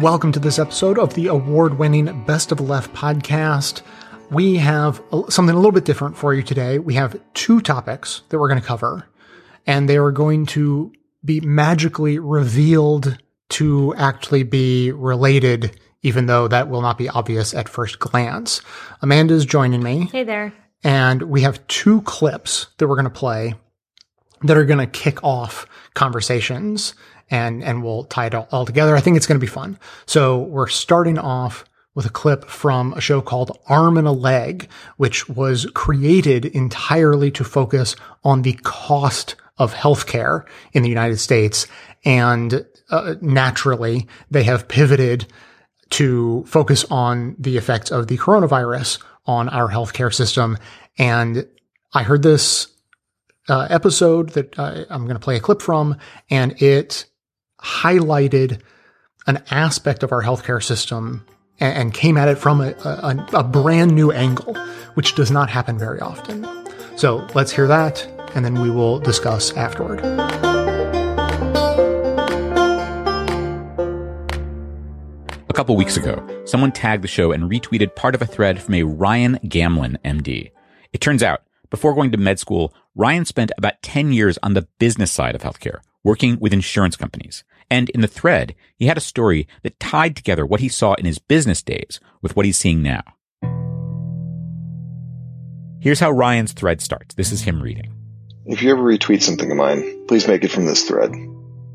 Welcome to this episode of the award winning Best of Left podcast. We have something a little bit different for you today. We have two topics that we're going to cover, and they are going to be magically revealed to actually be related, even though that will not be obvious at first glance. Amanda's joining me. Hey there. And we have two clips that we're going to play that are going to kick off conversations and, and we'll tie it all, all together. I think it's going to be fun. So we're starting off with a clip from a show called Arm and a Leg, which was created entirely to focus on the cost of healthcare in the United States. And uh, naturally, they have pivoted to focus on the effects of the coronavirus on our healthcare system. And I heard this uh, episode that uh, I'm going to play a clip from, and it highlighted an aspect of our healthcare system and, and came at it from a, a, a brand new angle, which does not happen very often. So let's hear that, and then we will discuss afterward. A couple weeks ago, someone tagged the show and retweeted part of a thread from a Ryan Gamlin, MD. It turns out, before going to med school, Ryan spent about 10 years on the business side of healthcare, working with insurance companies. And in the thread, he had a story that tied together what he saw in his business days with what he's seeing now. Here's how Ryan's thread starts. This is him reading. If you ever retweet something of mine, please make it from this thread.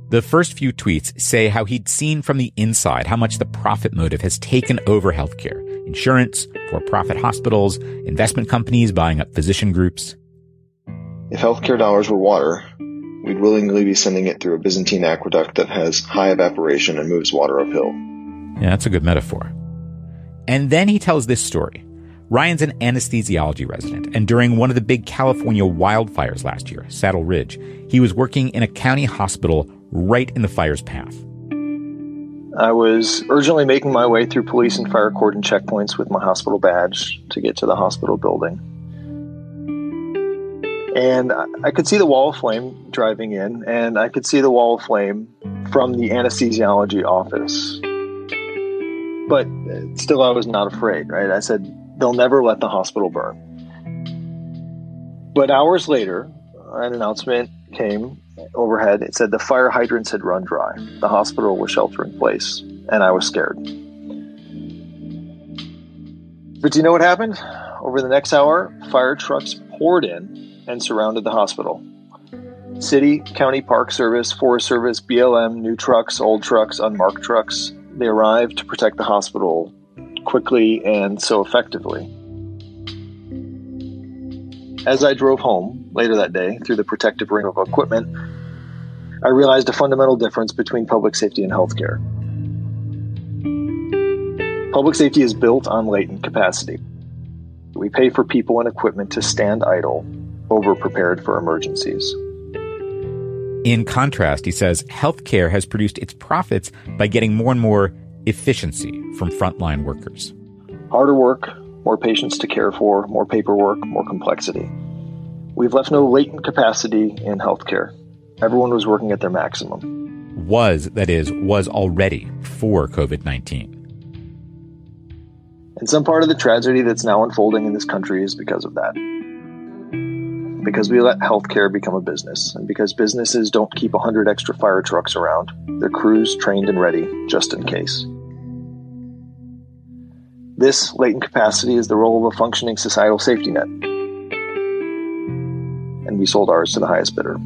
The first few tweets say how he'd seen from the inside how much the profit motive has taken over healthcare. Insurance, for-profit hospitals, investment companies buying up physician groups. If healthcare dollars were water, we'd willingly be sending it through a Byzantine aqueduct that has high evaporation and moves water uphill. Yeah, that's a good metaphor. And then he tells this story. Ryan's an anesthesiology resident, and during one of the big California wildfires last year, Saddle Ridge, he was working in a county hospital right in the fire's path. I was urgently making my way through police and fire cordon checkpoints with my hospital badge to get to the hospital building. And I could see the wall of flame driving in, and I could see the wall of flame from the anesthesiology office. But uh, still, I was not afraid, right? I said, they'll never let the hospital burn. But hours later, an announcement came overhead. It said the fire hydrants had run dry. The hospital was shelter in place, and I was scared. But do you know what happened? Over the next hour, fire trucks poured in and surrounded the hospital. City, County Park Service, Forest Service, BLM, new trucks, old trucks, unmarked trucks, they arrived to protect the hospital quickly and so effectively. As I drove home later that day through the protective ring of equipment, I realized a fundamental difference between public safety and healthcare. Public safety is built on latent capacity. We pay for people and equipment to stand idle over prepared for emergencies. In contrast, he says healthcare has produced its profits by getting more and more efficiency from frontline workers. Harder work, more patients to care for, more paperwork, more complexity. We've left no latent capacity in healthcare. Everyone was working at their maximum. Was, that is, was already for COVID 19. And some part of the tragedy that's now unfolding in this country is because of that because we let healthcare become a business, and because businesses don't keep 100 extra fire trucks around, their crews trained and ready just in case. This latent capacity is the role of a functioning societal safety net. And we sold ours to the highest bidder.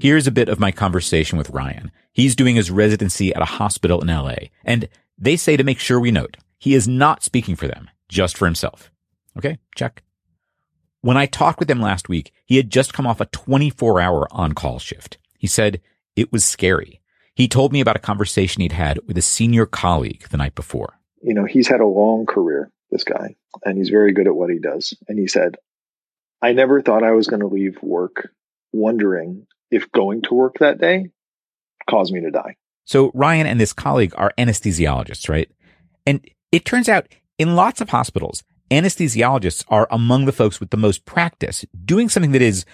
Here's a bit of my conversation with Ryan. He's doing his residency at a hospital in LA, and they say to make sure we note, he is not speaking for them just for himself. Okay, check. When I talked with him last week, he had just come off a 24 hour on call shift. He said it was scary. He told me about a conversation he'd had with a senior colleague the night before. You know, he's had a long career, this guy, and he's very good at what he does. And he said, I never thought I was going to leave work wondering if going to work that day caused me to die. So Ryan and this colleague are anesthesiologists, right? And it turns out in lots of hospitals, anesthesiologists are among the folks with the most practice doing something that is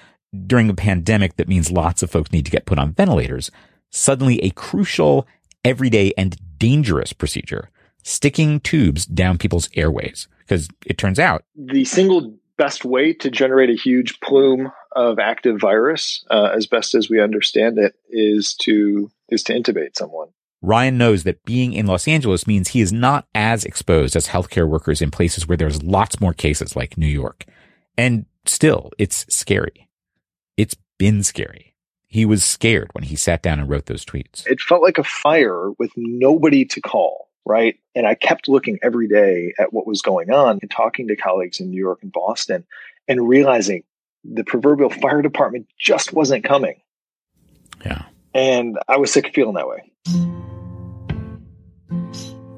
during a pandemic that means lots of folks need to get put on ventilators, suddenly a crucial, everyday, and dangerous procedure, sticking tubes down people's airways. Because it turns out the single best way to generate a huge plume of active virus, uh, as best as we understand it, is to is to intubate someone. Ryan knows that being in Los Angeles means he is not as exposed as healthcare workers in places where there's lots more cases like New York. And still, it's scary. It's been scary. He was scared when he sat down and wrote those tweets. It felt like a fire with nobody to call, right? And I kept looking every day at what was going on and talking to colleagues in New York and Boston and realizing the proverbial fire department just wasn't coming. Yeah. And I was sick of feeling that way.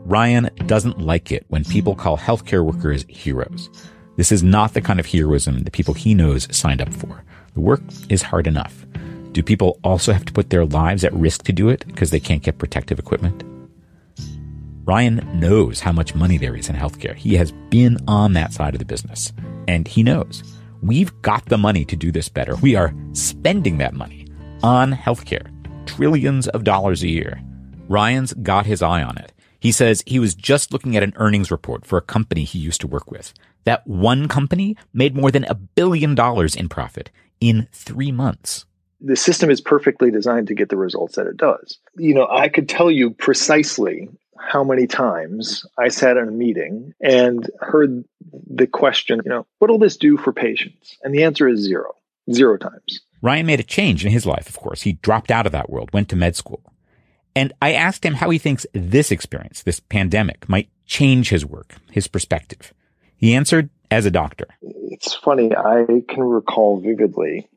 Ryan doesn't like it when people call healthcare workers heroes. This is not the kind of heroism the people he knows signed up for. The work is hard enough. Do people also have to put their lives at risk to do it because they can't get protective equipment? Ryan knows how much money there is in healthcare. He has been on that side of the business. And he knows we've got the money to do this better. We are spending that money on healthcare, trillions of dollars a year. Ryan's got his eye on it. He says he was just looking at an earnings report for a company he used to work with. That one company made more than a billion dollars in profit in three months. The system is perfectly designed to get the results that it does. You know, I could tell you precisely how many times I sat in a meeting and heard the question, you know, what will this do for patients? And the answer is zero, zero times. Ryan made a change in his life, of course. He dropped out of that world, went to med school. And I asked him how he thinks this experience, this pandemic, might change his work, his perspective. He answered as a doctor. It's funny. I can recall vividly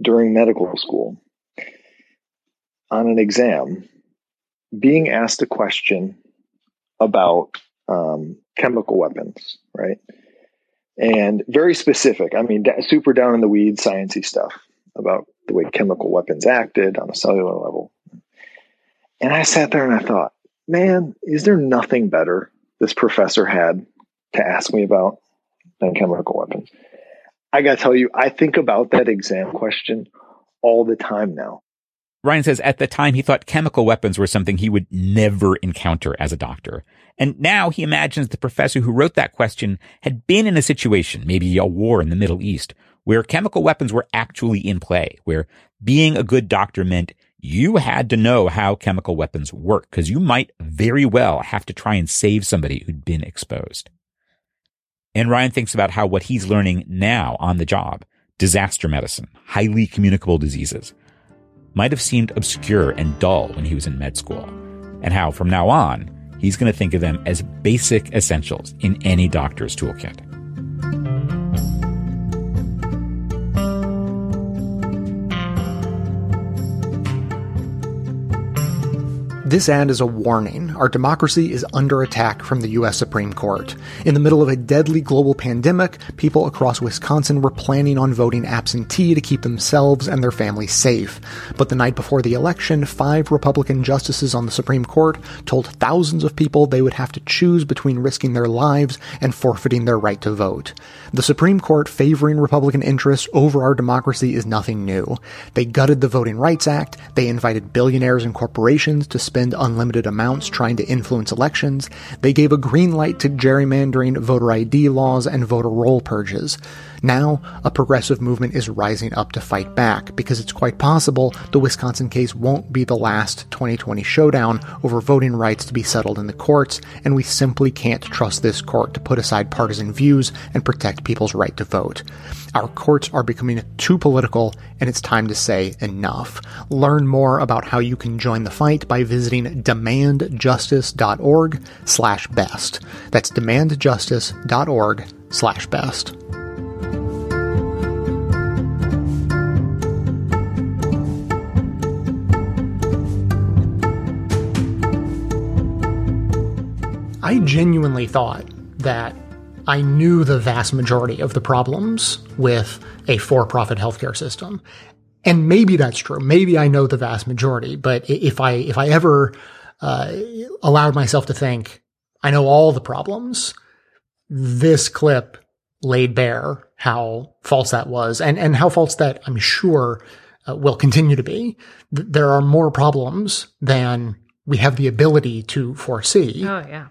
during medical school on an exam being asked a question about um, chemical weapons, right? And very specific. I mean, super down in the weeds, sciencey stuff about the way chemical weapons acted on a cellular level. And I sat there and I thought, man, is there nothing better this professor had to ask me about than chemical weapons? I got to tell you, I think about that exam question all the time now. Ryan says at the time he thought chemical weapons were something he would never encounter as a doctor. And now he imagines the professor who wrote that question had been in a situation, maybe a war in the Middle East, where chemical weapons were actually in play, where being a good doctor meant you had to know how chemical weapons work because you might very well have to try and save somebody who'd been exposed. And Ryan thinks about how what he's learning now on the job, disaster medicine, highly communicable diseases, might have seemed obscure and dull when he was in med school, and how from now on, he's going to think of them as basic essentials in any doctor's toolkit. This ad is a warning. Our democracy is under attack from the U.S. Supreme Court. In the middle of a deadly global pandemic, people across Wisconsin were planning on voting absentee to keep themselves and their families safe. But the night before the election, five Republican justices on the Supreme Court told thousands of people they would have to choose between risking their lives and forfeiting their right to vote. The Supreme Court favoring Republican interests over our democracy is nothing new. They gutted the Voting Rights Act, they invited billionaires and corporations to spend spend unlimited amounts trying to influence elections, they gave a green light to gerrymandering, voter ID laws, and voter roll purges. Now, a progressive movement is rising up to fight back because it's quite possible the Wisconsin case won't be the last 2020 showdown over voting rights to be settled in the courts, and we simply can't trust this court to put aside partisan views and protect people's right to vote. Our courts are becoming too political, and it's time to say enough. Learn more about how you can join the fight by visiting demandjustice.org slash best. That's demandjustice.org slash best. I genuinely thought that I knew the vast majority of the problems with a for profit healthcare system. And maybe that's true. Maybe I know the vast majority, but if I, if I ever, uh, allowed myself to think I know all the problems, this clip laid bare how false that was and, and how false that I'm sure uh, will continue to be. Th- there are more problems than we have the ability to foresee. Oh yeah.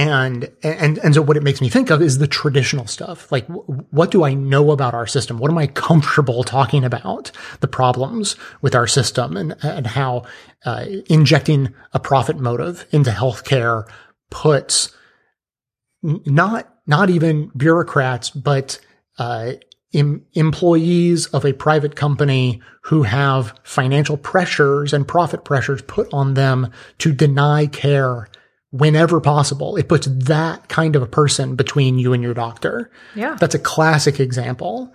And, and, and so what it makes me think of is the traditional stuff. Like, w- what do I know about our system? What am I comfortable talking about? The problems with our system and, and how, uh, injecting a profit motive into healthcare puts n- not, not even bureaucrats, but, uh, em- employees of a private company who have financial pressures and profit pressures put on them to deny care whenever possible. It puts that kind of a person between you and your doctor. Yeah. That's a classic example.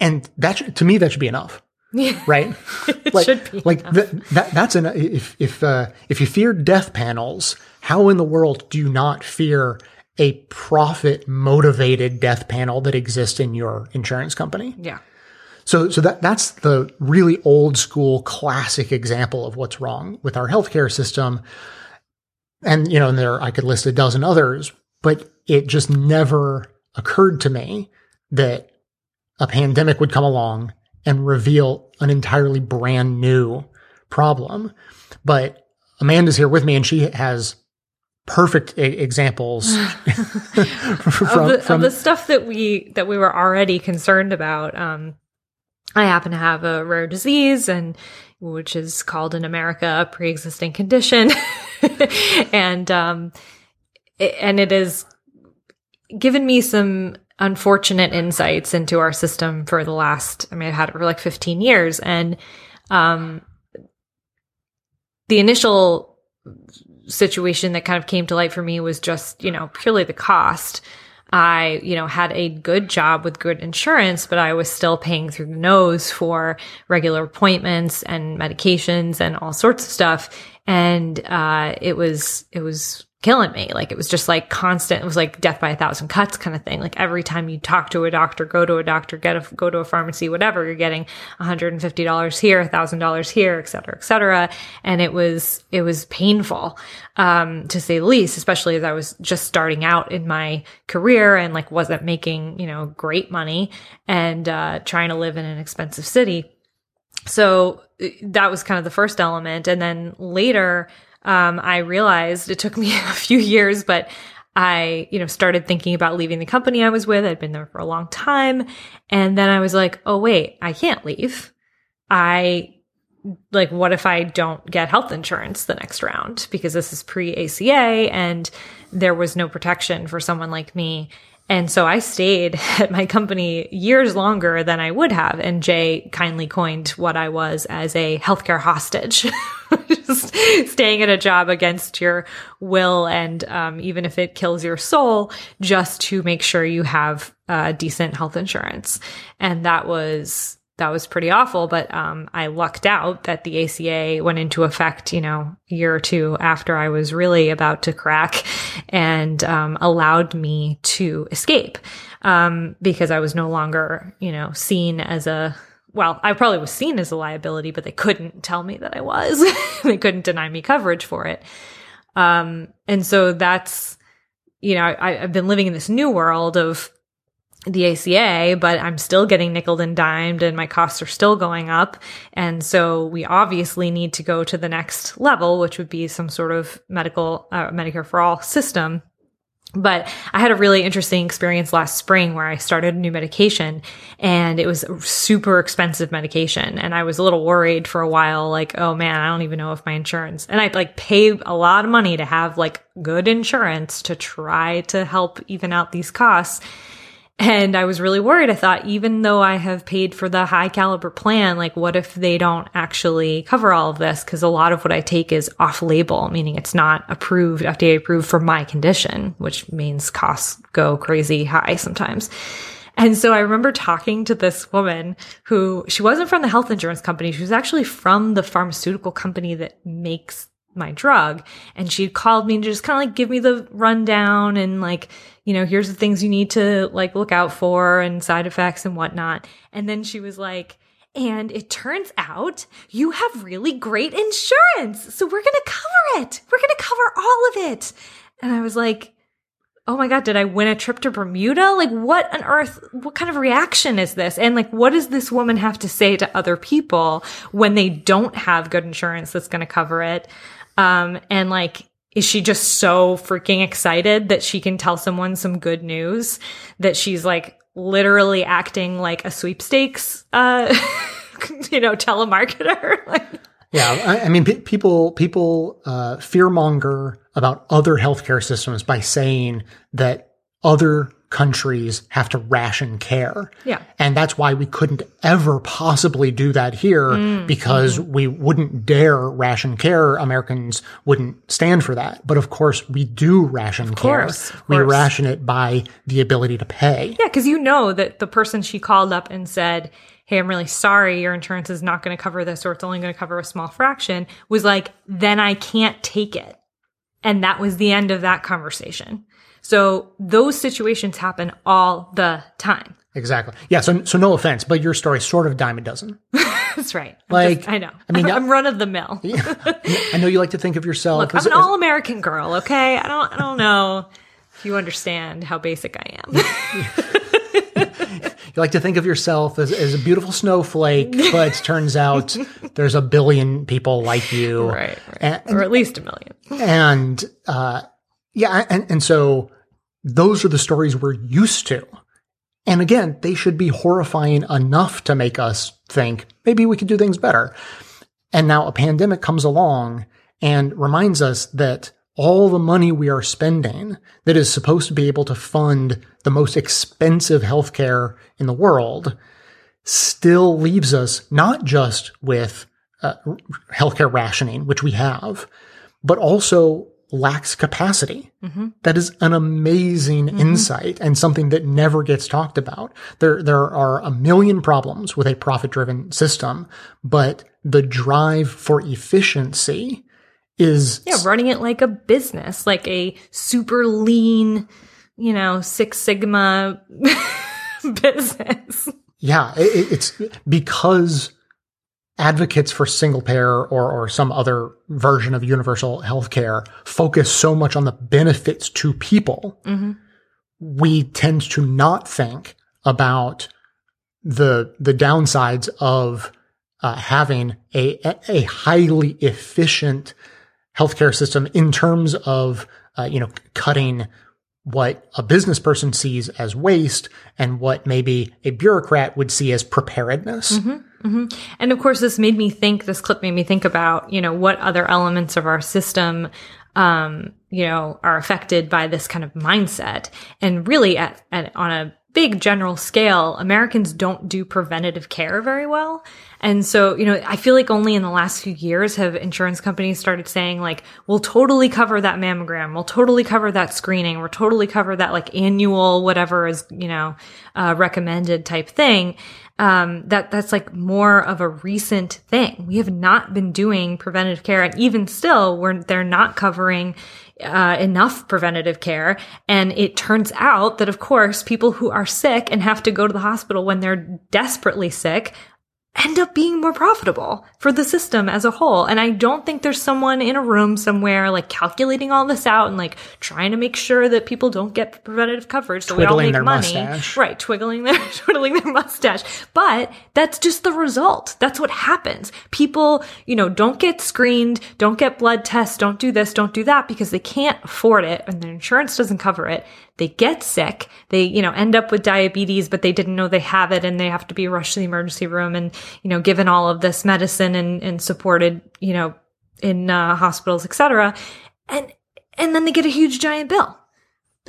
And that should, to me, that should be enough. Right? It like, should be like th- that, that's an, if, if, uh, if you fear death panels, how in the world do you not fear a profit motivated death panel that exists in your insurance company? Yeah. So, so that, that's the really old school classic example of what's wrong with our healthcare system. And, you know, and there, I could list a dozen others, but it just never occurred to me that a pandemic would come along and reveal an entirely brand new problem. But Amanda's here with me and she has perfect e- examples from, of, the, from of the stuff that we that we were already concerned about. Um, I happen to have a rare disease, and which is called in America a pre-existing condition, and um, it, and it has given me some unfortunate insights into our system for the last. I mean, I've had it for like 15 years, and um, the initial situation that kind of came to light for me was just, you know, purely the cost. I, you know, had a good job with good insurance, but I was still paying through the nose for regular appointments and medications and all sorts of stuff. And, uh, it was, it was killing me. Like it was just like constant. It was like death by a thousand cuts kind of thing. Like every time you talk to a doctor, go to a doctor, get a, go to a pharmacy, whatever, you're getting $150 here, $1,000 here, et cetera, et cetera. And it was, it was painful, um, to say the least, especially as I was just starting out in my career and like wasn't making, you know, great money and, uh, trying to live in an expensive city. So that was kind of the first element. And then later, um, I realized it took me a few years, but I, you know, started thinking about leaving the company I was with. I'd been there for a long time. And then I was like, oh, wait, I can't leave. I, like, what if I don't get health insurance the next round? Because this is pre ACA and there was no protection for someone like me. And so I stayed at my company years longer than I would have. And Jay kindly coined what I was as a healthcare hostage, just staying at a job against your will. And um, even if it kills your soul, just to make sure you have uh, decent health insurance. And that was that was pretty awful. But um, I lucked out that the ACA went into effect, you know, a year or two after I was really about to crack, and um, allowed me to escape um, because I was no longer, you know, seen as a well, I probably was seen as a liability, but they couldn't tell me that I was. they couldn't deny me coverage for it. Um, and so that's, you know, I, I've been living in this new world of the ACA, but I'm still getting nickel and dimed and my costs are still going up. And so we obviously need to go to the next level, which would be some sort of medical, uh, Medicare for all system. But I had a really interesting experience last spring where I started a new medication and it was super expensive medication. And I was a little worried for a while, like, oh man, I don't even know if my insurance and I like pay a lot of money to have like good insurance to try to help even out these costs. And I was really worried. I thought, even though I have paid for the high caliber plan, like what if they don't actually cover all of this? Cause a lot of what I take is off label, meaning it's not approved, FDA approved for my condition, which means costs go crazy high sometimes. And so I remember talking to this woman who she wasn't from the health insurance company. She was actually from the pharmaceutical company that makes my drug. And she called me to just kind of like give me the rundown and like, you know, here's the things you need to like look out for and side effects and whatnot. And then she was like, and it turns out you have really great insurance. So we're going to cover it. We're going to cover all of it. And I was like, oh my God, did I win a trip to Bermuda? Like, what on earth, what kind of reaction is this? And like, what does this woman have to say to other people when they don't have good insurance that's going to cover it? Um, and like, is she just so freaking excited that she can tell someone some good news that she's like literally acting like a sweepstakes, uh, you know, telemarketer? like, Yeah, I, I mean, pe- people people uh, fearmonger about other healthcare systems by saying that other countries have to ration care. Yeah. and that's why we couldn't ever possibly do that here Mm, because mm-hmm. we wouldn't dare ration care. Americans wouldn't stand for that. But of course, we do ration course, care. of We course. ration it by the ability to pay. Yeah, because you know that the person she called up and said, Hey, I'm really sorry, your insurance is not going to cover this or it's only going to cover a small fraction, was like, then I can't take it. And that was the end of that conversation. So those situations happen all the time. Exactly. Yeah. So, so no offense, but your story sort of dime a dozen. That's right. I'm Like, just- I know. I mean, I'm run of the mill. I know you like to think of yourself Look, as, I'm an all American girl, okay? I don't, I don't know if you understand how basic I am. You like to think of yourself as, as a beautiful snowflake, but it turns out there's a billion people like you. right, right. And, or at least a million. and uh, yeah, and, and so those are the stories we're used to. And again, they should be horrifying enough to make us think maybe we could do things better. And now a pandemic comes along and reminds us that all the money we are spending that is supposed to be able to fund the most expensive healthcare in the world still leaves us not just with uh, healthcare rationing, which we have, but also lacks capacity. Mm-hmm. That is an amazing mm-hmm. insight and something that never gets talked about. There, there are a million problems with a profit driven system, but the drive for efficiency is Yeah, running it like a business, like a super lean, you know, Six Sigma business. Yeah, it, it's because advocates for single payer or, or some other version of universal healthcare focus so much on the benefits to people. We tend to not think about the the downsides of uh, having a a highly efficient healthcare system in terms of uh, you know cutting what a business person sees as waste and what maybe a bureaucrat would see as preparedness. And of course, this made me think, this clip made me think about, you know, what other elements of our system, um, you know, are affected by this kind of mindset. And really at, at, on a big general scale, Americans don't do preventative care very well. And so, you know, I feel like only in the last few years have insurance companies started saying like, we'll totally cover that mammogram. We'll totally cover that screening. We'll totally cover that like annual, whatever is, you know, uh, recommended type thing. Um, that, that's like more of a recent thing. We have not been doing preventative care. And even still, we're, they're not covering, uh, enough preventative care. And it turns out that, of course, people who are sick and have to go to the hospital when they're desperately sick end up being more profitable for the system as a whole. And I don't think there's someone in a room somewhere like calculating all this out and like trying to make sure that people don't get preventative coverage so we all make their money. mustache. Right, twiggling their twiddling their mustache. But that's just the result. That's what happens. People, you know, don't get screened, don't get blood tests, don't do this, don't do that because they can't afford it and their insurance doesn't cover it. They get sick. They, you know, end up with diabetes, but they didn't know they have it and they have to be rushed to the emergency room and, you know, given all of this medicine and, and supported, you know, in uh, hospitals, et cetera. And, and then they get a huge giant bill.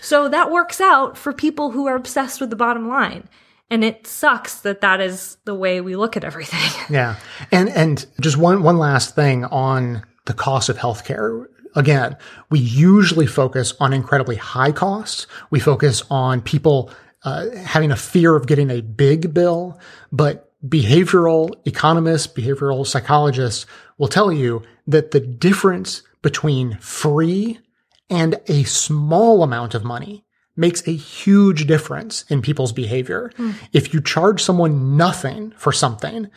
So that works out for people who are obsessed with the bottom line. And it sucks that that is the way we look at everything. Yeah. And and just one one last thing on the cost of healthcare. Again, we usually focus on incredibly high costs. We focus on people uh, having a fear of getting a big bill, but behavioral economists, behavioral psychologists will tell you that the difference between free and a small amount of money makes a huge difference in people's behavior. If you charge someone nothing for something,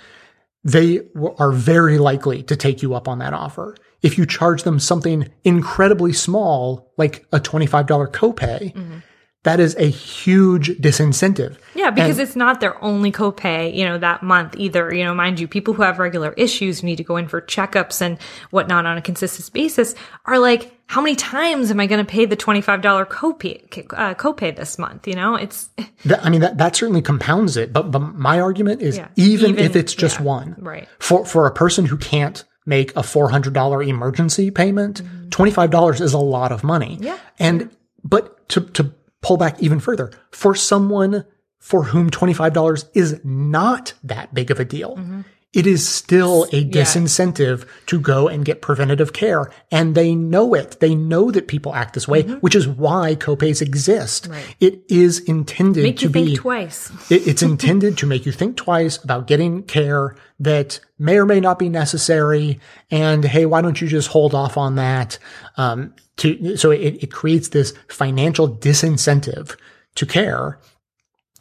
they are very likely to take you up on that offer. If you charge them something incredibly small, like a $25 copay, mm-hmm. That is a huge disincentive. Yeah, because And- it's not their only copay, you know, that month either. You know, mind you, people who have regular issues need to go in for checkups and whatnot on a consistent basis are like, how many times am I going to pay the $25 copay, uh, copay this month? You know, it's, That, I mean, that, that certainly compounds it. But, but my argument is Yeah. even, Even- if it's just yeah, one, right. For, for a person who can't make a $400 emergency payment, Mm-hmm. $25 is a lot of money. Yeah. And, but to, to pull back even further, for someone for whom $25 is not that big of a deal, Mm-hmm. it is still a disincentive to go and get preventative care. And they know it. They know that people act this way, which is why copays exist. Mm-hmm. Right. It is intended make to you be think twice. it, it's intended to make you think twice about getting care that may or may not be necessary. And hey, why don't you just hold off on that? Um, to so it, it creates this financial disincentive to care,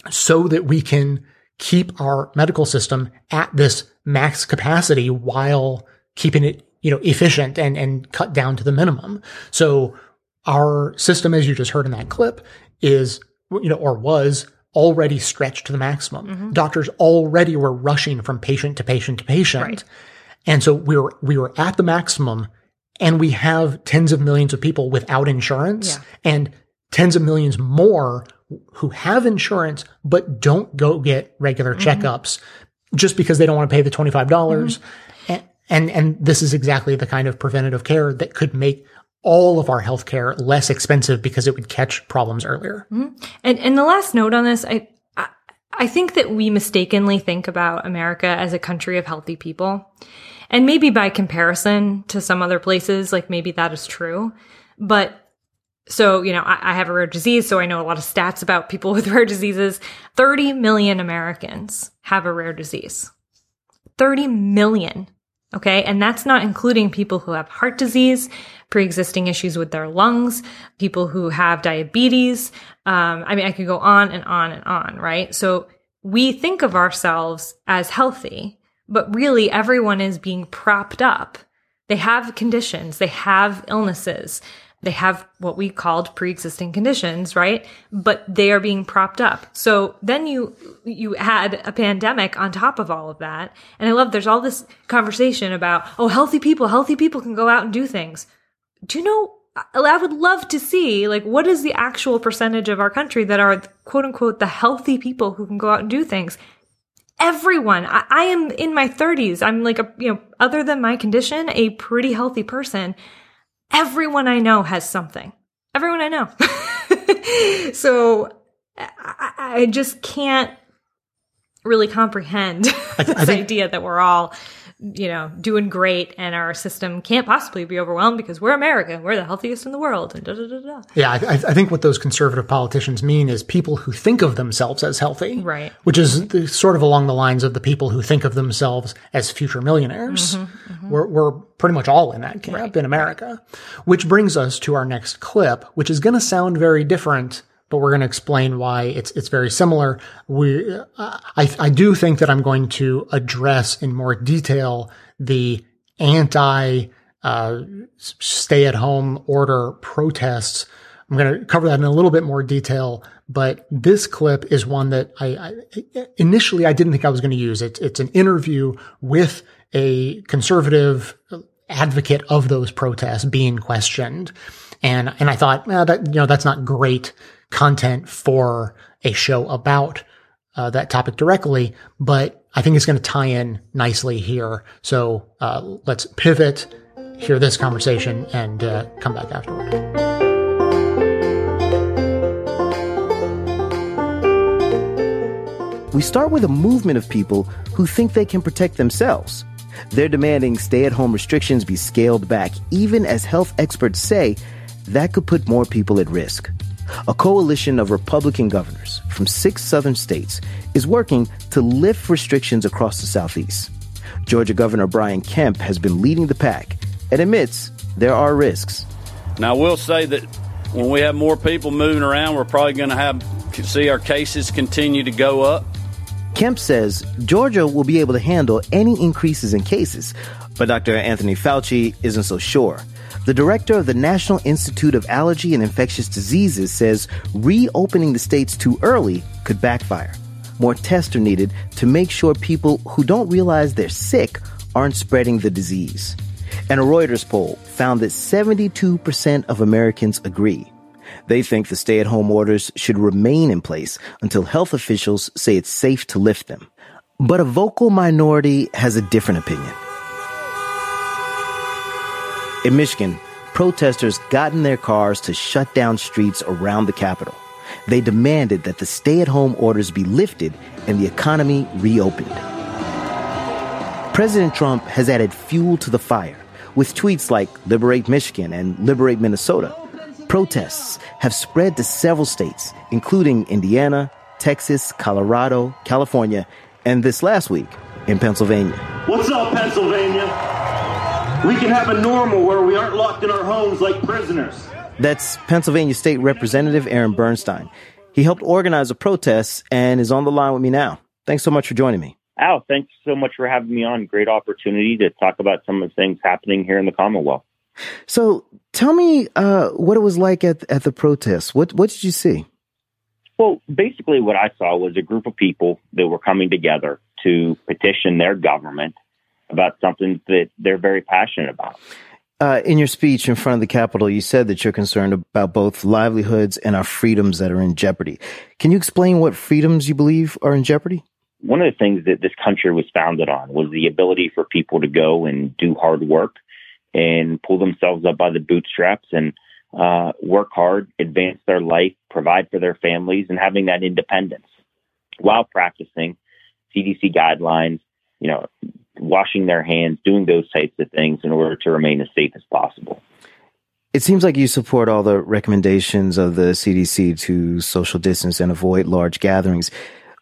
so that we can keep our medical system at this max capacity while keeping it you know efficient and and cut down to the minimum. So our system, as you just heard in that clip, is, you know, or was already stretched to the maximum. Mm-hmm. Doctors already were rushing from patient to patient to patient. Right. And so we were, we were at the maximum and we have tens of millions of people without insurance Yeah. and tens of millions more who have insurance, but don't go get regular mm-hmm. checkups just because they don't want to pay the $25. dollars mm-hmm. And, and, and this is exactly the kind of preventative care that could make all of our healthcare less expensive because it would catch problems earlier. Mm-hmm. And and the last note on this, I, I I think that we mistakenly think about America as a country of healthy people. And maybe by comparison to some other places, like maybe that is true. But so, you know, I, I have a rare disease, so I know a lot of stats about people with rare diseases. 30 million Americans have a rare disease. 30 million. Okay. And that's not including people who have heart disease, pre-existing issues with their lungs, people who have diabetes. Um, I mean, I could go on and on and on, right? So we think of ourselves as healthy, but really everyone is being propped up. They have conditions, they have illnesses, they have what we called pre-existing conditions, right? But they are being propped up. So then you, you add a pandemic on top of all of that. And I love there's all this conversation about, oh, healthy people, healthy people can go out and do things. Do you know, I would love to see, like, what is the actual percentage of our country that are quote unquote the healthy people who can go out and do things? Everyone. I, I, am in my 30s. I'm like a, you know, other than my condition, a pretty healthy person. Everyone I know has something. Everyone I know. so I, I, just can't really comprehend this think- idea that we're all, you know, doing great and our system can't possibly be overwhelmed because we're America. We're the healthiest in the world. And da, da, da, da. Yeah, I, I think what those conservative politicians mean is people who think of themselves as healthy, Right. Which is the- sort of along the lines of the people who think of themselves as future millionaires. Mm-hmm, mm-hmm. We're, we're pretty much all in that camp in America, which brings us to our next clip, which is going to sound very different, but we're going to explain why it's it's very similar. We, uh, I, I do think that I'm going to address in more detail the anti uh, stay at home order protests. I'm going to cover that in a little bit more detail, but this clip is one that I, I initially I didn't think I was going to use. It's it's an interview with a conservative advocate of those protests being questioned, and and I thought that you know that's not great content for a show about uh, that topic directly, but I think it's going to tie in nicely here. So uh, let's pivot, hear this conversation, and uh, come back afterward. We start with a movement of people who think they can protect themselves. They're demanding stay at home restrictions be scaled back, even as health experts say that could put more people at risk. A coalition of Republican governors from six southern states is working to lift restrictions across the Southeast. Georgia Governor Brian Kemp has been leading the pack and admits there are risks. Now, I will say that when we have more people moving around, we're probably going to have see our cases continue to go up. Kemp says Georgia will be able to handle any increases in cases, but Dr. Anthony Fauci isn't so sure. The director of the National Institute of Allergy and Infectious Diseases says reopening the states too early could backfire. More tests are needed to make sure people who don't realize they're sick aren't spreading the disease. And a Reuters poll found that 72% of Americans agree. They think the stay at home orders should remain in place until health officials say it's safe to lift them. But a vocal minority has a different opinion. In Michigan, protesters got in their cars to shut down streets around the Capitol. They demanded that the stay at home orders be lifted and the economy reopened. President Trump has added fuel to the fire with tweets like Liberate Michigan and Liberate Minnesota. Protests have spread to several states, including Indiana, Texas, Colorado, California, and this last week in Pennsylvania. What's up, Pennsylvania? We can have a normal where we aren't locked in our homes like prisoners. That's Pennsylvania State Representative Aaron Bernstine. He helped organize a protest and is on the line with me now. Thanks so much for joining me. Al, thanks so much for having me on. Great opportunity to talk about some of the things happening here in the Commonwealth. So, tell me uh, what it was like at at the protests. What what did you see? Well, basically, what I saw was a group of people that were coming together to petition their government about something that they're very passionate about. Uh, in your speech in front of the Capitol, you said that you're concerned about both livelihoods and our freedoms that are in jeopardy. Can you explain what freedoms you believe are in jeopardy? One of the things that this country was founded on was the ability for people to go and do hard work and pull themselves up by the bootstraps and uh, work hard, advance their life, provide for their families, and having that independence while practicing CDC guidelines, you know, washing their hands, doing those types of things in order to remain as safe as possible. It seems like you support all the recommendations of the CDC to social distance and avoid large gatherings.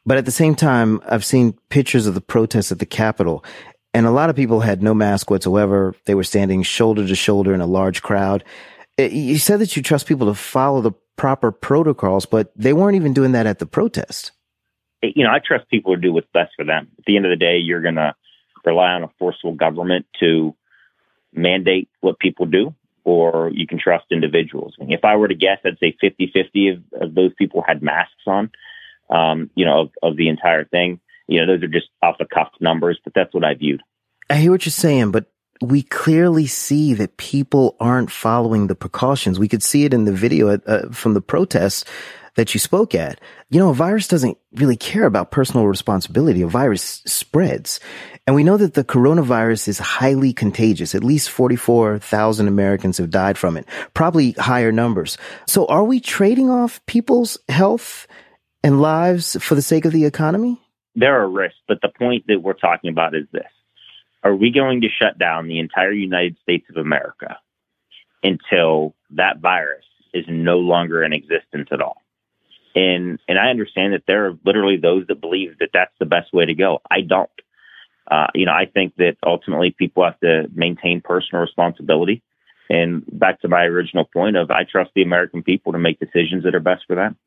But at the same time, I've seen pictures of the protests at the Capitol, and a lot of people had no mask whatsoever. They were standing shoulder to shoulder in a large crowd. Uh, you said that you trust people to follow the proper protocols, but they weren't even doing that at the protest. You know, I trust people to do what's best for them. At the end of the day, you're going to rely on a forceful government to mandate what people do, or you can trust individuals. If I were to guess, I'd say 50 50 of, of those people had masks on, um, you know, of, of the entire thing. You know, those are just off the cuff numbers, but that's what I viewed. I hear what you're saying, but we clearly see that people aren't following the precautions. We could see it in the video at, uh, from the protests that you spoke at. You know, a virus doesn't really care about personal responsibility. A virus spreads. And we know that the coronavirus is highly contagious. At least 44,000 Americans have died from it, probably higher numbers. So are we trading off people's health and lives for the sake of the economy? There are risks, but the point that we're talking about is this. Are we going to shut down the entire United States of America until that virus is no longer in existence at all? And and I understand that there are literally those that believe that that's the best way to go. I don't. Uh, you know, I think that ultimately people have to maintain personal responsibility. And back to my original point of I trust the American people to make decisions that are best for them.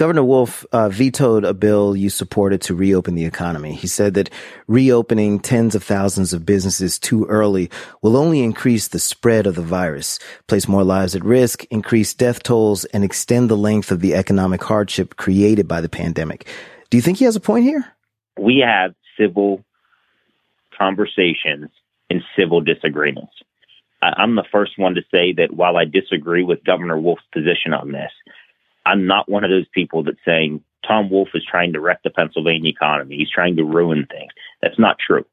Governor Wolf uh, vetoed a bill you supported to reopen the economy. He said that reopening tens of thousands of businesses too early will only increase the spread of the virus, place more lives at risk, increase death tolls, and extend the length of the economic hardship created by the pandemic. Do you think he has a point here? We have civil conversations and civil disagreements. I'm the first one to say that while I disagree with Governor Wolf's position on this, I'm not one of those people that's saying Tom Wolf is trying to wreck the Pennsylvania economy. He's trying to ruin things. That's not true.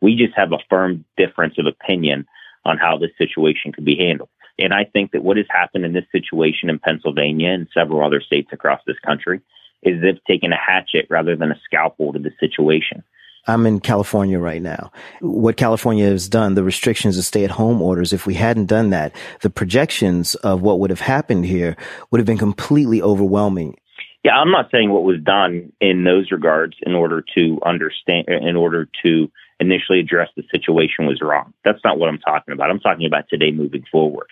We just have a firm difference of opinion on how this situation could be handled. And I think that what has happened in this situation in Pennsylvania and several other states across this country is they've taken a hatchet rather than a scalpel to the situation. I'm in California right now. What California has done, the restrictions of stay at home orders, if we hadn't done that, the projections of what would have happened here would have been completely overwhelming. Yeah, I'm not saying what was done in those regards in order to understand, in order to initially address the situation was wrong. That's not what I'm talking about. I'm talking about today moving forward.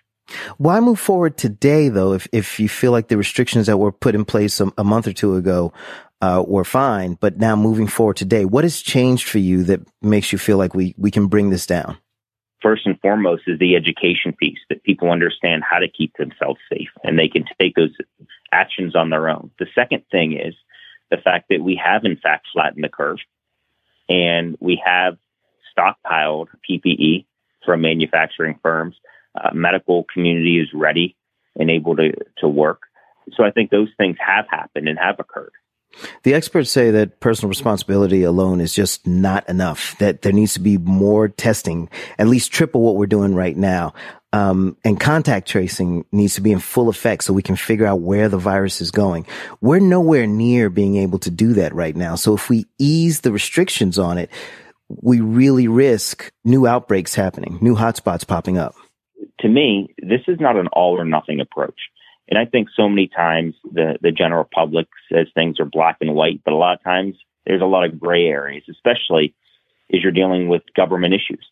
Why move forward today, though, if, if you feel like the restrictions that were put in place a, a month or two ago uh, were fine, but now moving forward today, what has changed for you that makes you feel like we, we can bring this down? First and foremost is the education piece that people understand how to keep themselves safe and they can take those actions on their own. The second thing is the fact that we have in fact flattened the curve and we have stockpiled PPE from manufacturing firms. Uh, medical community is ready and able to, to work. So I think those things have happened and have occurred. The experts say that personal responsibility alone is just not enough, that there needs to be more testing, at least triple what we're doing right now. Um, and contact tracing needs to be in full effect so we can figure out where the virus is going. We're nowhere near being able to do that right now. So if we ease the restrictions on it, we really risk new outbreaks happening, new hotspots popping up. To me, this is not an all or nothing approach. And I think so many times the, the general public says things are black and white, but a lot of times there's a lot of gray areas, especially as you're dealing with government issues.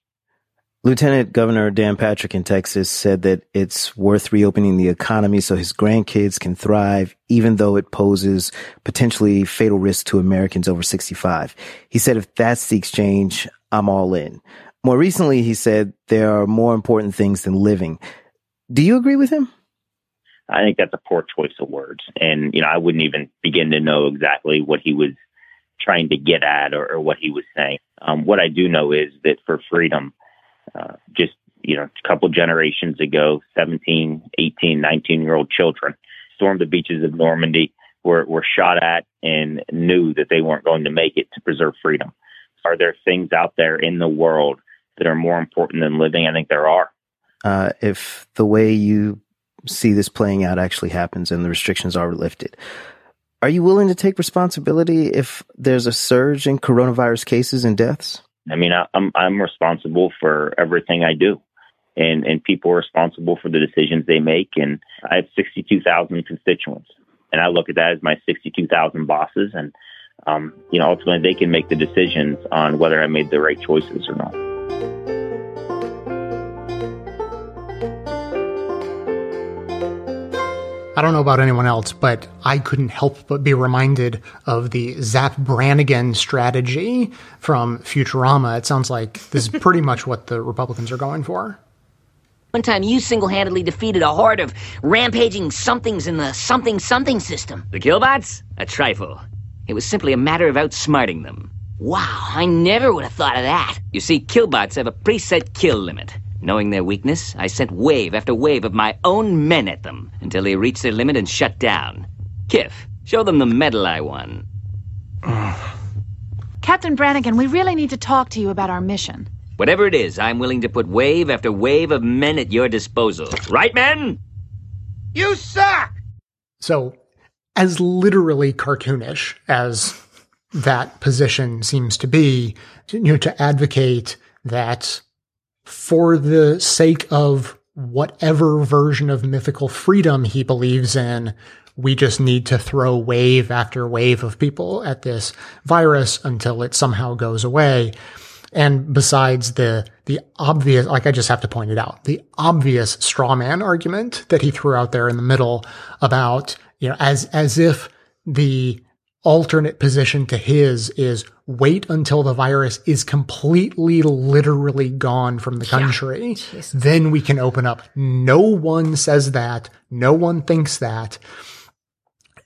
Lieutenant Governor Dan Patrick in Texas said that it's worth reopening the economy so his grandkids can thrive, even though it poses potentially fatal risk to Americans over 65. He said, if that's the exchange, I'm all in. More recently, he said there are more important things than living. Do you agree with him? I think that's a poor choice of words. And, you know, I wouldn't even begin to know exactly what he was trying to get at or, or what he was saying. Um, what I do know is that for freedom, uh, just you know a couple generations ago 17 18 19 year old children stormed the beaches of normandy were, were shot at and knew that they weren't going to make it to preserve freedom are there things out there in the world that are more important than living i think there are uh, if the way you see this playing out actually happens and the restrictions are lifted. Are you willing to take responsibility if there's a surge in coronavirus cases and deaths? I mean, I, I'm I'm responsible for everything I do, and and people are responsible for the decisions they make. And I have 62,000 constituents, and I look at that as my 62,000 bosses, and um, you know, ultimately they can make the decisions on whether I made the right choices or not. I don't know about anyone else, but I couldn't help but be reminded of the Zapp Brannigan strategy from Futurama. It sounds like this is pretty much what the Republicans are going for. One time you single handedly defeated a horde of rampaging somethings in the something something system. The Killbots? A trifle. It was simply a matter of outsmarting them. Wow, I never would have thought of that. You see, Killbots have a preset kill limit. Knowing their weakness, I sent wave after wave of my own men at them until they reached their limit and shut down. Kiff, show them the medal I won. Captain Brannigan, we really need to talk to you about our mission. Whatever it is, I'm willing to put wave after wave of men at your disposal. Right, men? You suck! So, as literally cartoonish as that position seems to be, you know, to advocate that for the sake of whatever version of mythical freedom he believes in, we just need to throw wave after wave of people at this virus until it somehow goes away. And besides the, the obvious, like I just have to point it out, the obvious straw man argument that he threw out there in the middle about, you know, as, as if the alternate position to his is wait until the virus is completely literally gone from the country. Yeah, then we can open up. No one says that. No one thinks that.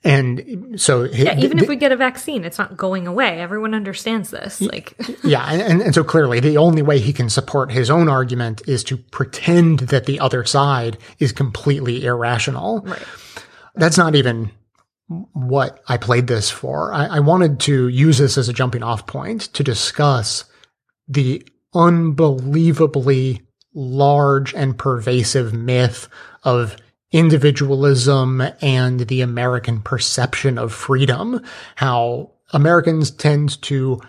And so, yeah, even th- if we get a vaccine, it's not going away. Everyone understands this. Like, yeah. And, and, and so clearly the only way he can support his own argument is to pretend that the other side is completely irrational. Right. That's not even what I played this for. I, I wanted to use this as a jumping off point to discuss the unbelievably large and pervasive myth of individualism and the American perception of freedom. How Americans tend to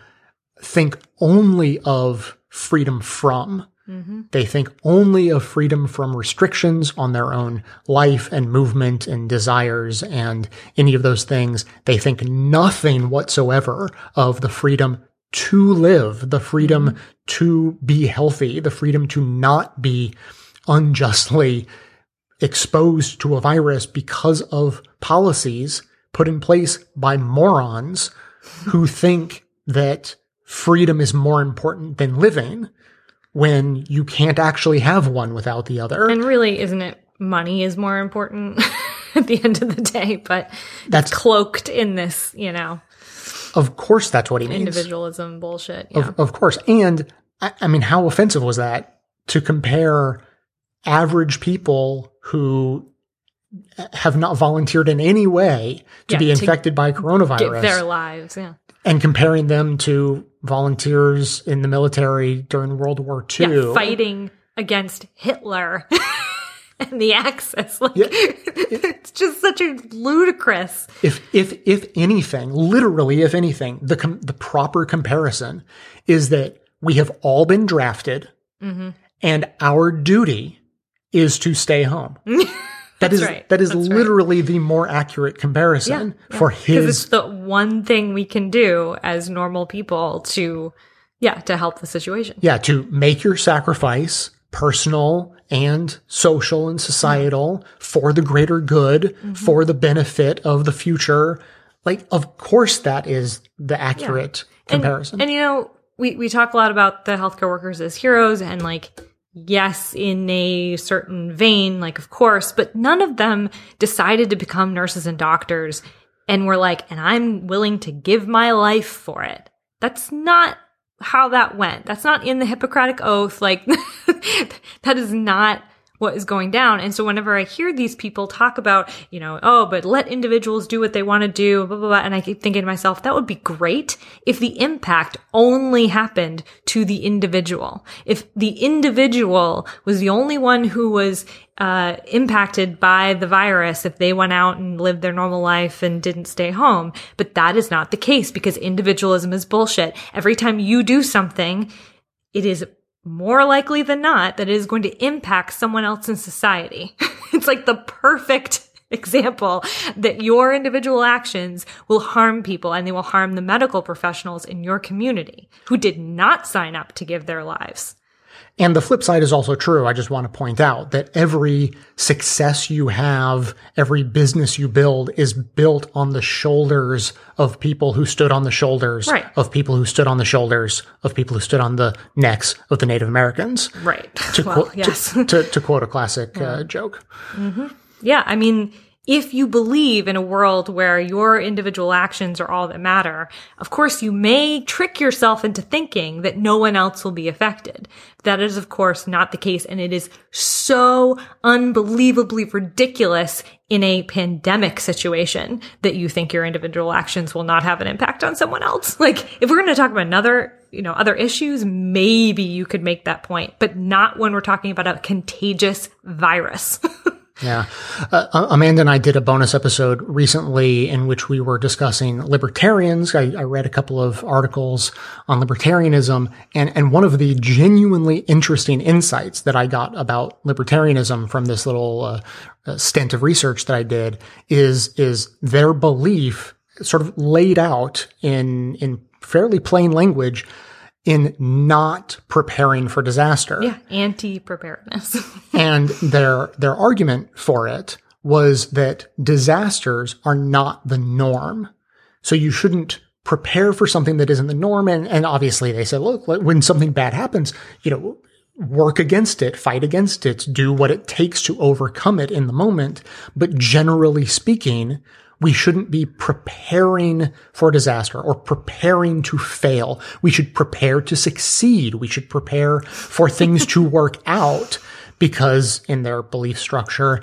think only of freedom from Mm-hmm. They think only of freedom from restrictions on their own life and movement and desires and any of those things. They think nothing whatsoever of the freedom to live, the freedom mm-hmm. to be healthy, the freedom to not be unjustly exposed to a virus because of policies put in place by morons who think that freedom is more important than living when you can't actually have one without the other. And really, isn't it money is more important at the end of the day? But That's- cloaked in this, you know, of course, that's what he means. individualism bullshit. Yeah. Of, of course. And I, I mean, how offensive was that to compare average people who have not volunteered in any way to Yeah, be to infected by Give coronavirus their lives. Yeah. and comparing them to volunteers in the military during World War II. Yeah. Fighting against Hitler. And the Axis, like it's just such a ludicrous. If if if anything, literally if anything, the com- the proper comparison is that we have all been drafted, Mhm. and our duty is to stay home. That That's is right. that is That's right. literally the more accurate comparison for because his it's the one thing we can do as normal people to, yeah, to help the situation. yeah to make your sacrifice personal and social and societal for the greater good Mm-hmm. for the benefit of the future like of course that is the accurate comparison And you know, we we talk a lot about the healthcare workers as heroes, and like, yes, in a certain vein, like of course, but none of them decided to become nurses and doctors, and were like, and I'm willing to give my life for it. That's not how that went. That's not in the Hippocratic Oath. Like, that is not what is going down. And so whenever I hear these people talk about, you know, oh, but let individuals do what they want to do, blah, blah, blah. And I keep thinking to myself, that would be great if the impact only happened to the individual. If the individual was the only one who was uh, impacted by the virus if they went out and lived their normal life and didn't stay home. But that is not the case because individualism is bullshit. Every time you do something, it is more likely than not that it is going to impact someone else in society. it's like the perfect example that your individual actions will harm people and they will harm the medical professionals in your community who did not sign up to give their lives. And the flip side is also true. I just want to point out that every success you have, every business you build is built on the shoulders of people who stood on the shoulders Right. of people who stood on the shoulders of people who stood on the necks of the Native Americans. Right. To, Well, quote, yes. to, to, to quote a classic uh, joke. hmm Yeah, I mean, if you believe in a world where your individual actions are all that matter, of course you may trick yourself into thinking that no one else will be affected. That is, of course, not the case, and it is so unbelievably ridiculous in a pandemic situation that you think your individual actions will not have an impact on someone else. Like, if we're going to talk about another, you know, other issues, maybe you could make that point, but not when we're talking about a contagious virus. Yeah. Uh, Amanda and I did a bonus episode recently in which we were discussing libertarians. I, I read a couple of articles on libertarianism and, and one of the genuinely interesting insights that I got about libertarianism from this little uh, uh, stint of research that I did is, is their belief sort of laid out in, in fairly plain language in not preparing for disaster. Yeah, anti-preparedness. and their their argument for it was that disasters are not the norm. So you shouldn't prepare for something that isn't the norm. And, and obviously they said, look, when something bad happens, you know, work against it, fight against it, do what it takes to overcome it in the moment. But generally speaking, we shouldn't be preparing for disaster or preparing to fail. We should prepare to succeed. We should prepare for things to work out because in their belief structure,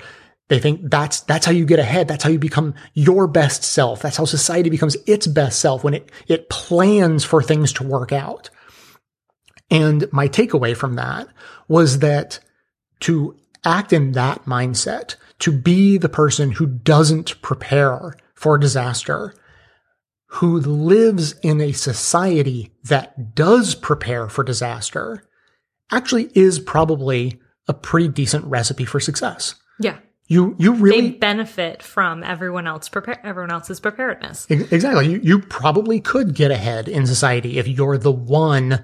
they think that's, that's how you get ahead. That's how you become your best self. That's how society becomes its best self when it, it plans for things to work out. And my takeaway from that was that to act in that mindset, to be the person who doesn't prepare for disaster, who lives in a society that does prepare for disaster, actually is probably a pretty decent recipe for success. yeah. You, you really They benefit from everyone else prepare everyone else's preparedness. Exactly. You, you probably could get ahead in society if you're the one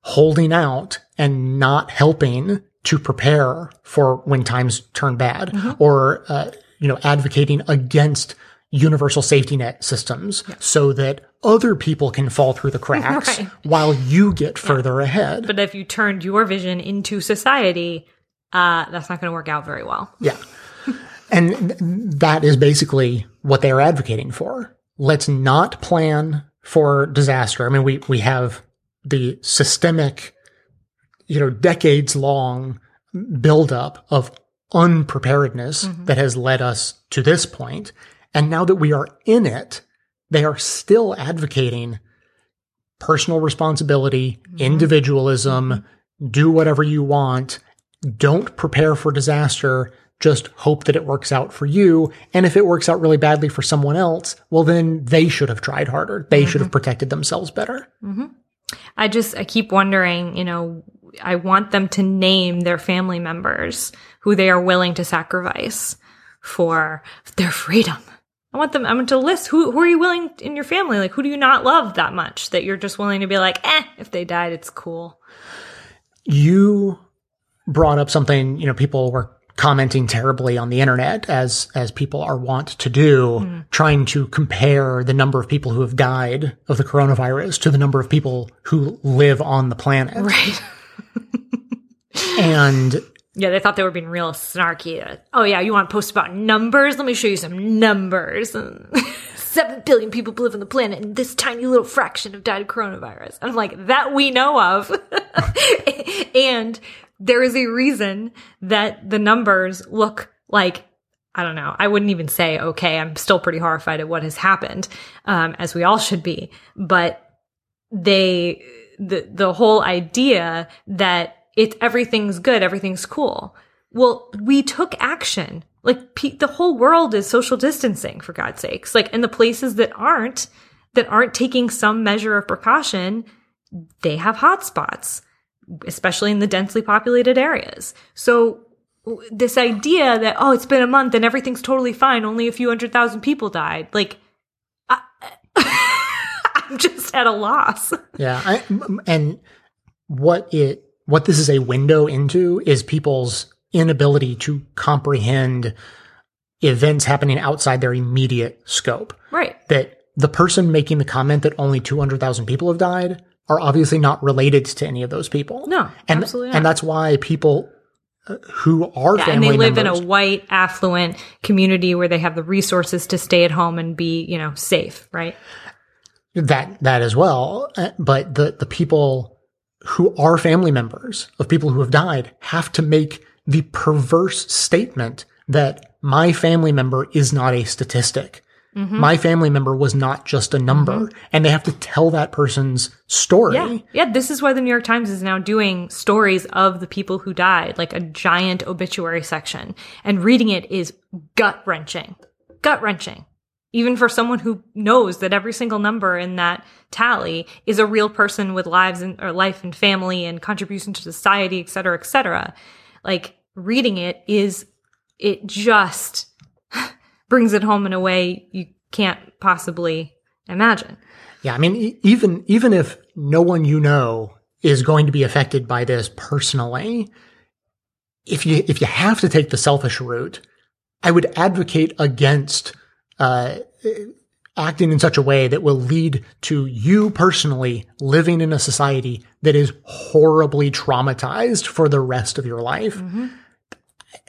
holding out and not helping to prepare for when times turn bad Mm-hmm. or, uh, you know, advocating against universal safety net systems so that other people can fall through the cracks Right. while you get further ahead. But if you turned your vision into society, uh, that's not going to work out very well. Yeah. and that is basically what they are advocating for. Let's not plan for disaster. I mean, we, we have the systemic, you know, decades long buildup of unpreparedness mm-hmm. that has led us to this point. And now that we are in it, they are still advocating personal responsibility, mm-hmm. individualism, mm-hmm. do whatever you want. Don't prepare for disaster. Just hope that it works out for you. And if it works out really badly for someone else, well, then they should have tried harder. They should have protected themselves better. hmm I just I keep wondering, you know, I want them to name their family members who they are willing to sacrifice for their freedom. I want them. I want to list who who are you willing in your family? Like who do you not love that much that you're just willing to be like, eh, if they died, it's cool. You brought up something, you know, people were commenting terribly on the internet as as people are wont to do, trying to compare the number of people who have died of the coronavirus to the number of people who live on the planet. Right. And Yeah, they thought they were being real snarky. Oh yeah, you want to post about numbers? Let me show you some numbers. Seven billion people live on the planet, and this tiny little fraction have died of coronavirus. I'm like, that we know of. and there is a reason that the numbers look like I don't know. I wouldn't even say okay. I'm still pretty horrified at what has happened, um, as we all should be. But they the the whole idea that it everything's good, everything's cool. Well, we took action. Like pe- the whole world is social distancing for God's sakes. Like in the places that aren't that aren't taking some measure of precaution, they have hotspots, especially in the densely populated areas. So this idea that oh, it's been a month and everything's totally fine, only a few hundred thousand people died. Like I, I'm just at a loss. Yeah, I, and what it what this is a window into is people's inability to comprehend events happening outside their immediate scope. Right. That the person making the comment that only 200,000 people have died are obviously not related to any of those people. No, and, absolutely And that's why people uh, who are Yeah, and they live members, in a white, affluent community where they have the resources to stay at home and be, you know, safe, right? That that as well Uh, but the the people who are family members of people who have died have to make the perverse statement that my family member is not a statistic Mhm. my family member was not just a number and they have to tell that person's story Yeah. Yeah. This is why the New York Times is now doing stories of the people who died, like a giant obituary section. And reading it is gut wrenching. Gut wrenching. Even for someone who knows that every single number in that tally is a real person with lives and or life and family and contribution to society, et cetera, et cetera. Like reading it is, it just brings it home in a way you can't possibly imagine. Yeah, I mean, e- even even if no one you know is going to be affected by this personally, if you if you have to take the selfish route, I would advocate against uh, acting in such a way that will lead to you personally living in a society that is horribly traumatized for the rest of your life.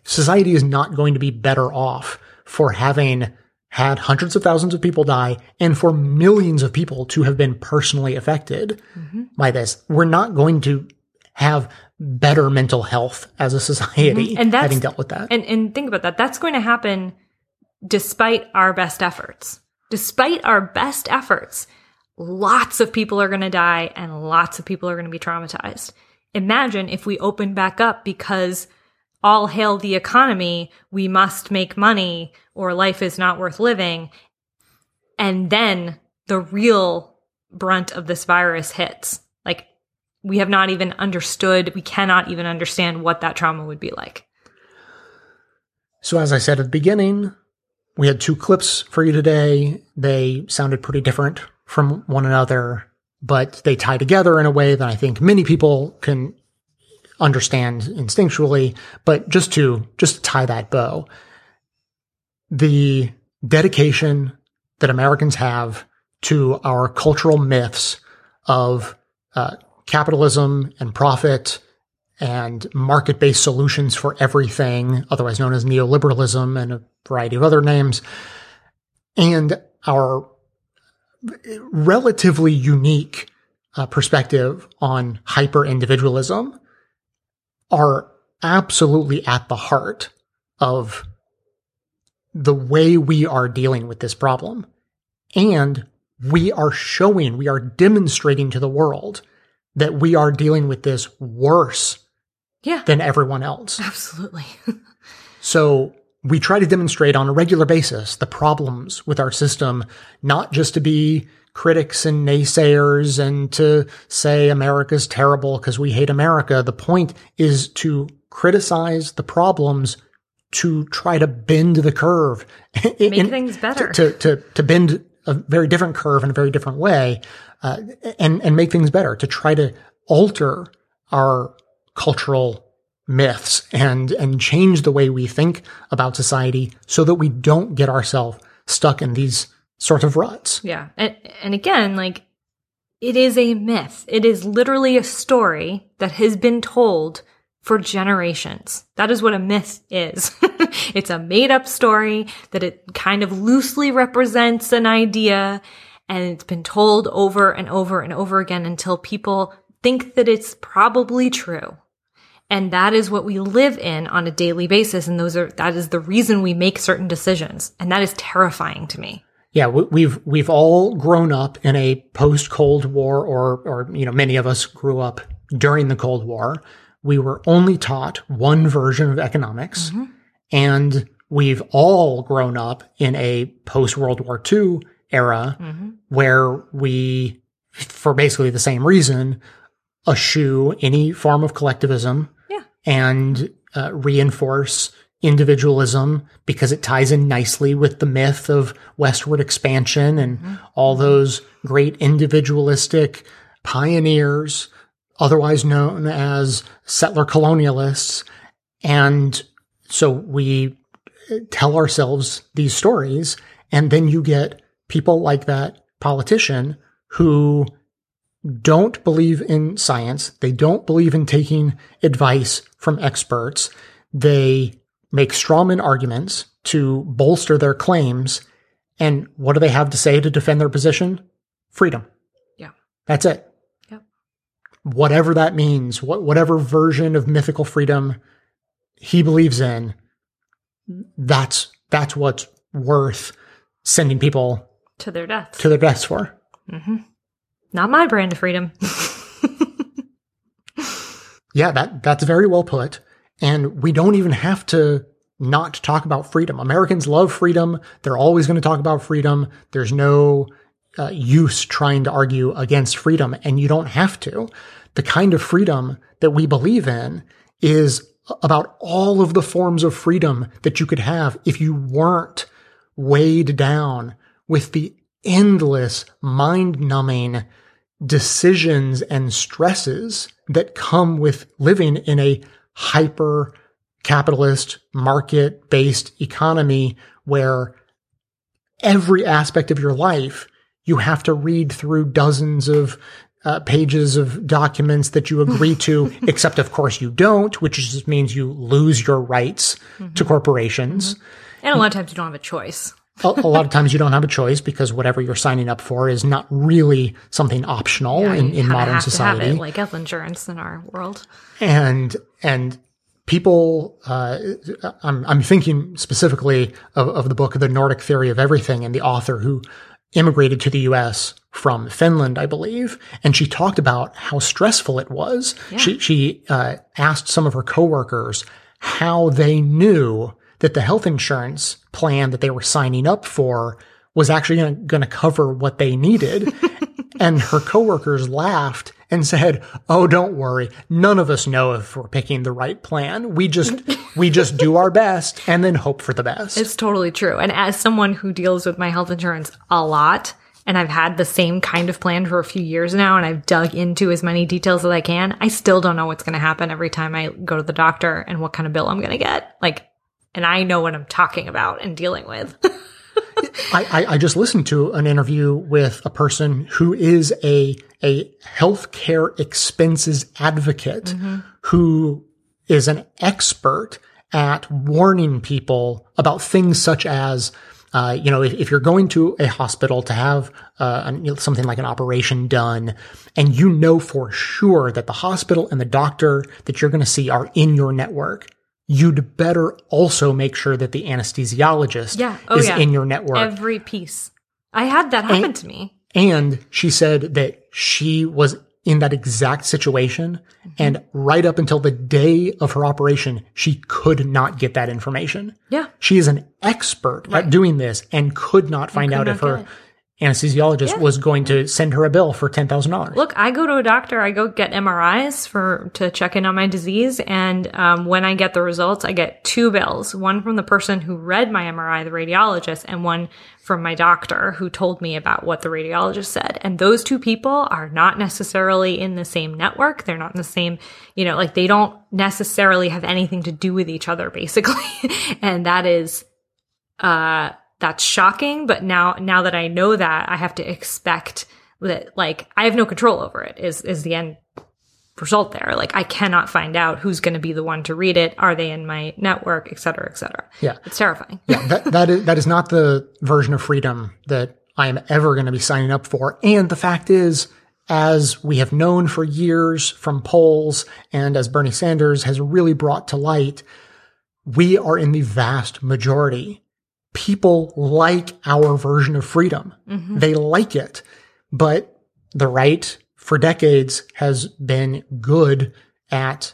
Society is not going to be better off for having had hundreds of thousands of people die and for millions of people to have been personally affected by this. We're not going to have better mental health as a society Mhm. And that's having dealt with that. And and think about that. That's going to happen despite our best efforts. Despite our best efforts, lots of people are going to die and lots of people are going to be traumatized. Imagine if we open back up because all hail the economy, we must make money or life is not worth living. And then the real brunt of this virus hits. Like we have not even understood, we cannot even understand what that trauma would be like. So as I said at the beginning, we had two clips for you today. They sounded pretty different from one another, but they tie together in a way that I think many people can understand instinctually. But just to, just tie that bow, the dedication that Americans have to our cultural myths of uh, capitalism and profit and market based solutions for everything, otherwise known as neoliberalism and a variety of other names, and our relatively unique uh, perspective on hyper individualism are absolutely at the heart of the way we are dealing with this problem. And we are showing, we are demonstrating to the world that we are dealing with this worse yeah. than everyone else. Absolutely. so we try to demonstrate on a regular basis the problems with our system, not just to be critics and naysayers and to say America's terrible because we hate America. The point is to criticize the problems to try to bend the curve. Make in, things better. To, to, to, bend a very different curve in a very different way, uh, and, and make things better, to try to alter our cultural myths and, and change the way we think about society so that we don't get ourselves stuck in these sorts of ruts. Yeah. And, and again, like, it is a myth. It is literally a story that has been told for generations. That is what a myth is. it's a made up story that it kind of loosely represents an idea and it's been told over and over and over again until people think that it's probably true. And that is what we live in on a daily basis. And those are, that is the reason we make certain decisions. And that is terrifying to me. Yeah, we've, we've all grown up in a post Cold War or, or, you know, many of us grew up during the Cold War we were only taught one version of economics mm-hmm. and we've all grown up in a post World War II era mm-hmm. where we, for basically the same reason, eschew any form of collectivism. And uh, reinforce individualism because it ties in nicely with the myth of westward expansion and mm-hmm. all those great individualistic pioneers otherwise known as settler colonialists. And so we tell ourselves these stories, and then you get people like that politician who don't believe in science. They don't believe in taking advice from experts. They make strawman arguments to bolster their claims. And what do they have to say to defend their position? Freedom. Yeah. That's it Yeah. whatever that means, what, whatever version of mythical freedom he believes in, that's, that's what's worth sending people to their deaths, to their deaths for. Mm-hmm. Not my brand of freedom. yeah, that, that's very well put. And we don't even have to not talk about freedom. Americans love freedom. They're always going to talk about freedom. There's no uh, use trying to argue against freedom, and you don't have to. The kind of freedom that we believe in is about all of the forms of freedom that you could have if you weren't weighed down with the endless, mind numbing decisions and stresses that come with living in a hyper capitalist market based economy where every aspect of your life you have to read through dozens of uh, pages of documents that you agree to, except of course you don't, which just means you lose your rights mm-hmm. to corporations. Mm-hmm. And a lot of times you don't have a choice. A, a, lot of times you don't have a choice because whatever you're signing up for is not really something optional yeah, in, in modern society. like health insurance in our world. And, and people, uh, I'm, I'm thinking specifically of, of the book, The Nordic Theory of Everything and the author who immigrated to the US from Finland, I believe, and she talked about how stressful it was. Yeah. She she uh, asked some of her coworkers how they knew that the health insurance plan that they were signing up for was actually going to cover what they needed. and her coworkers laughed and said, "Oh, don't worry. None of us know if we're picking the right plan. We just we just do our best and then hope for the best." It's totally true. And as someone who deals with my health insurance a lot, and I've had the same kind of plan for a few years now and I've dug into as many details as I can, I still don't know what's going to happen every time I go to the doctor and what kind of bill I'm going to get. Like and I know what I'm talking about and dealing with. I, I, just listened to an interview with a person who is a a healthcare expenses advocate who is an expert at warning people about things such as uh, you know, if, if you're going to a hospital to have uh, an- you know, something like an operation done, and you know for sure that the hospital and the doctor that you're going to see are in your network, you'd better also make sure that the anesthesiologist Yeah. Oh, is yeah. in your network. Every piece. I had that happen to me. And she said that she was in that exact situation. Mm-hmm. And right up until the day of her operation, she could not get that information. Yeah. She is an expert at doing this and could not find could out not if her anesthesiologist was going to send her a bill for $10,000. Look, I go to a doctor. I go get MRIs for to check in on my disease, and um, when I get the results, I get two bills: one from the person who read my MRI, the radiologist, and one from my doctor who told me about what the radiologist said. And those two people are not necessarily in the same network. They're not in the same, you know, like they don't necessarily have anything to do with each other, basically. and that is uh that's shocking but now now that i know that i have to expect that like i have no control over it is is the end result there like i cannot find out who's going to be the one to read it are they in my network et cetera et cetera Yeah. it's terrifying yeah, that, that is that is not the version of freedom that I am ever going to be signing up for. And the fact is, as we have known for years from polls, and as Bernie Sanders has really brought to light, we are in the vast majority. People like our version of freedom. Mm-hmm. They like it, but the right for decades has been good at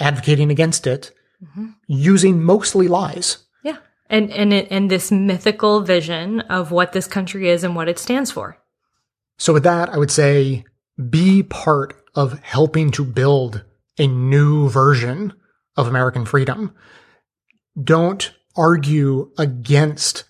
advocating against it mm-hmm. using mostly lies. yeah and and it, and this mythical vision of what this country is and what it stands for So with that, I would say be part of helping to build a new version of American freedom. Don't argue against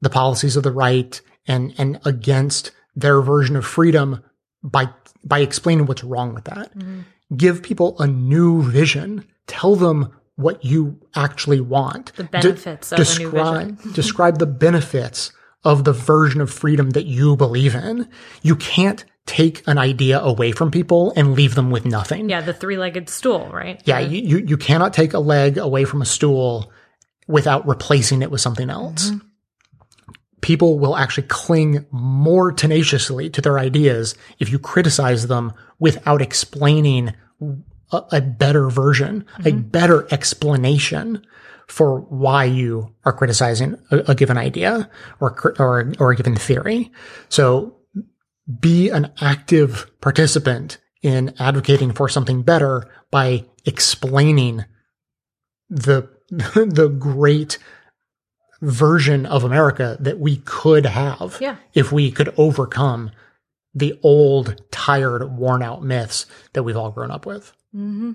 the policies of the right and, and against their version of freedom by, by explaining what's wrong with that. Mm-hmm. Give people a new vision. Tell them what you actually want. The benefits of a new describe, vision. describe the benefits of the version of freedom that you believe in. You can't take an idea away from people and leave them with nothing. yeah the three-legged stool right Yeah, you, you, you cannot take a leg away from a stool without replacing it with something else. Mm-hmm. People will actually cling more tenaciously to their ideas if you criticize them without explaining a, a better version, a mm-hmm. better explanation for why you are criticizing a, a given idea or, or, or a given theory. So be an active participant in advocating for something better by explaining the the great version of America that we could have Yeah. if we could overcome the old, tired, worn out myths that we've all grown up with. mm-hmm.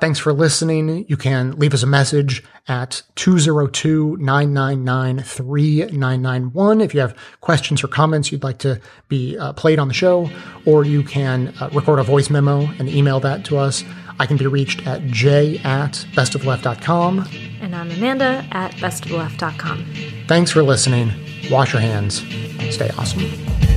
Thanks for listening. You can leave us a message at 202-999-3991 if you have questions or comments you'd like to be uh, played on the show, or you can uh, record a voice memo and email that to us. I can be reached at j at bestofleft.com. and i'm amanda at bestofleft.com Thanks for listening. Wash your hands. Stay awesome.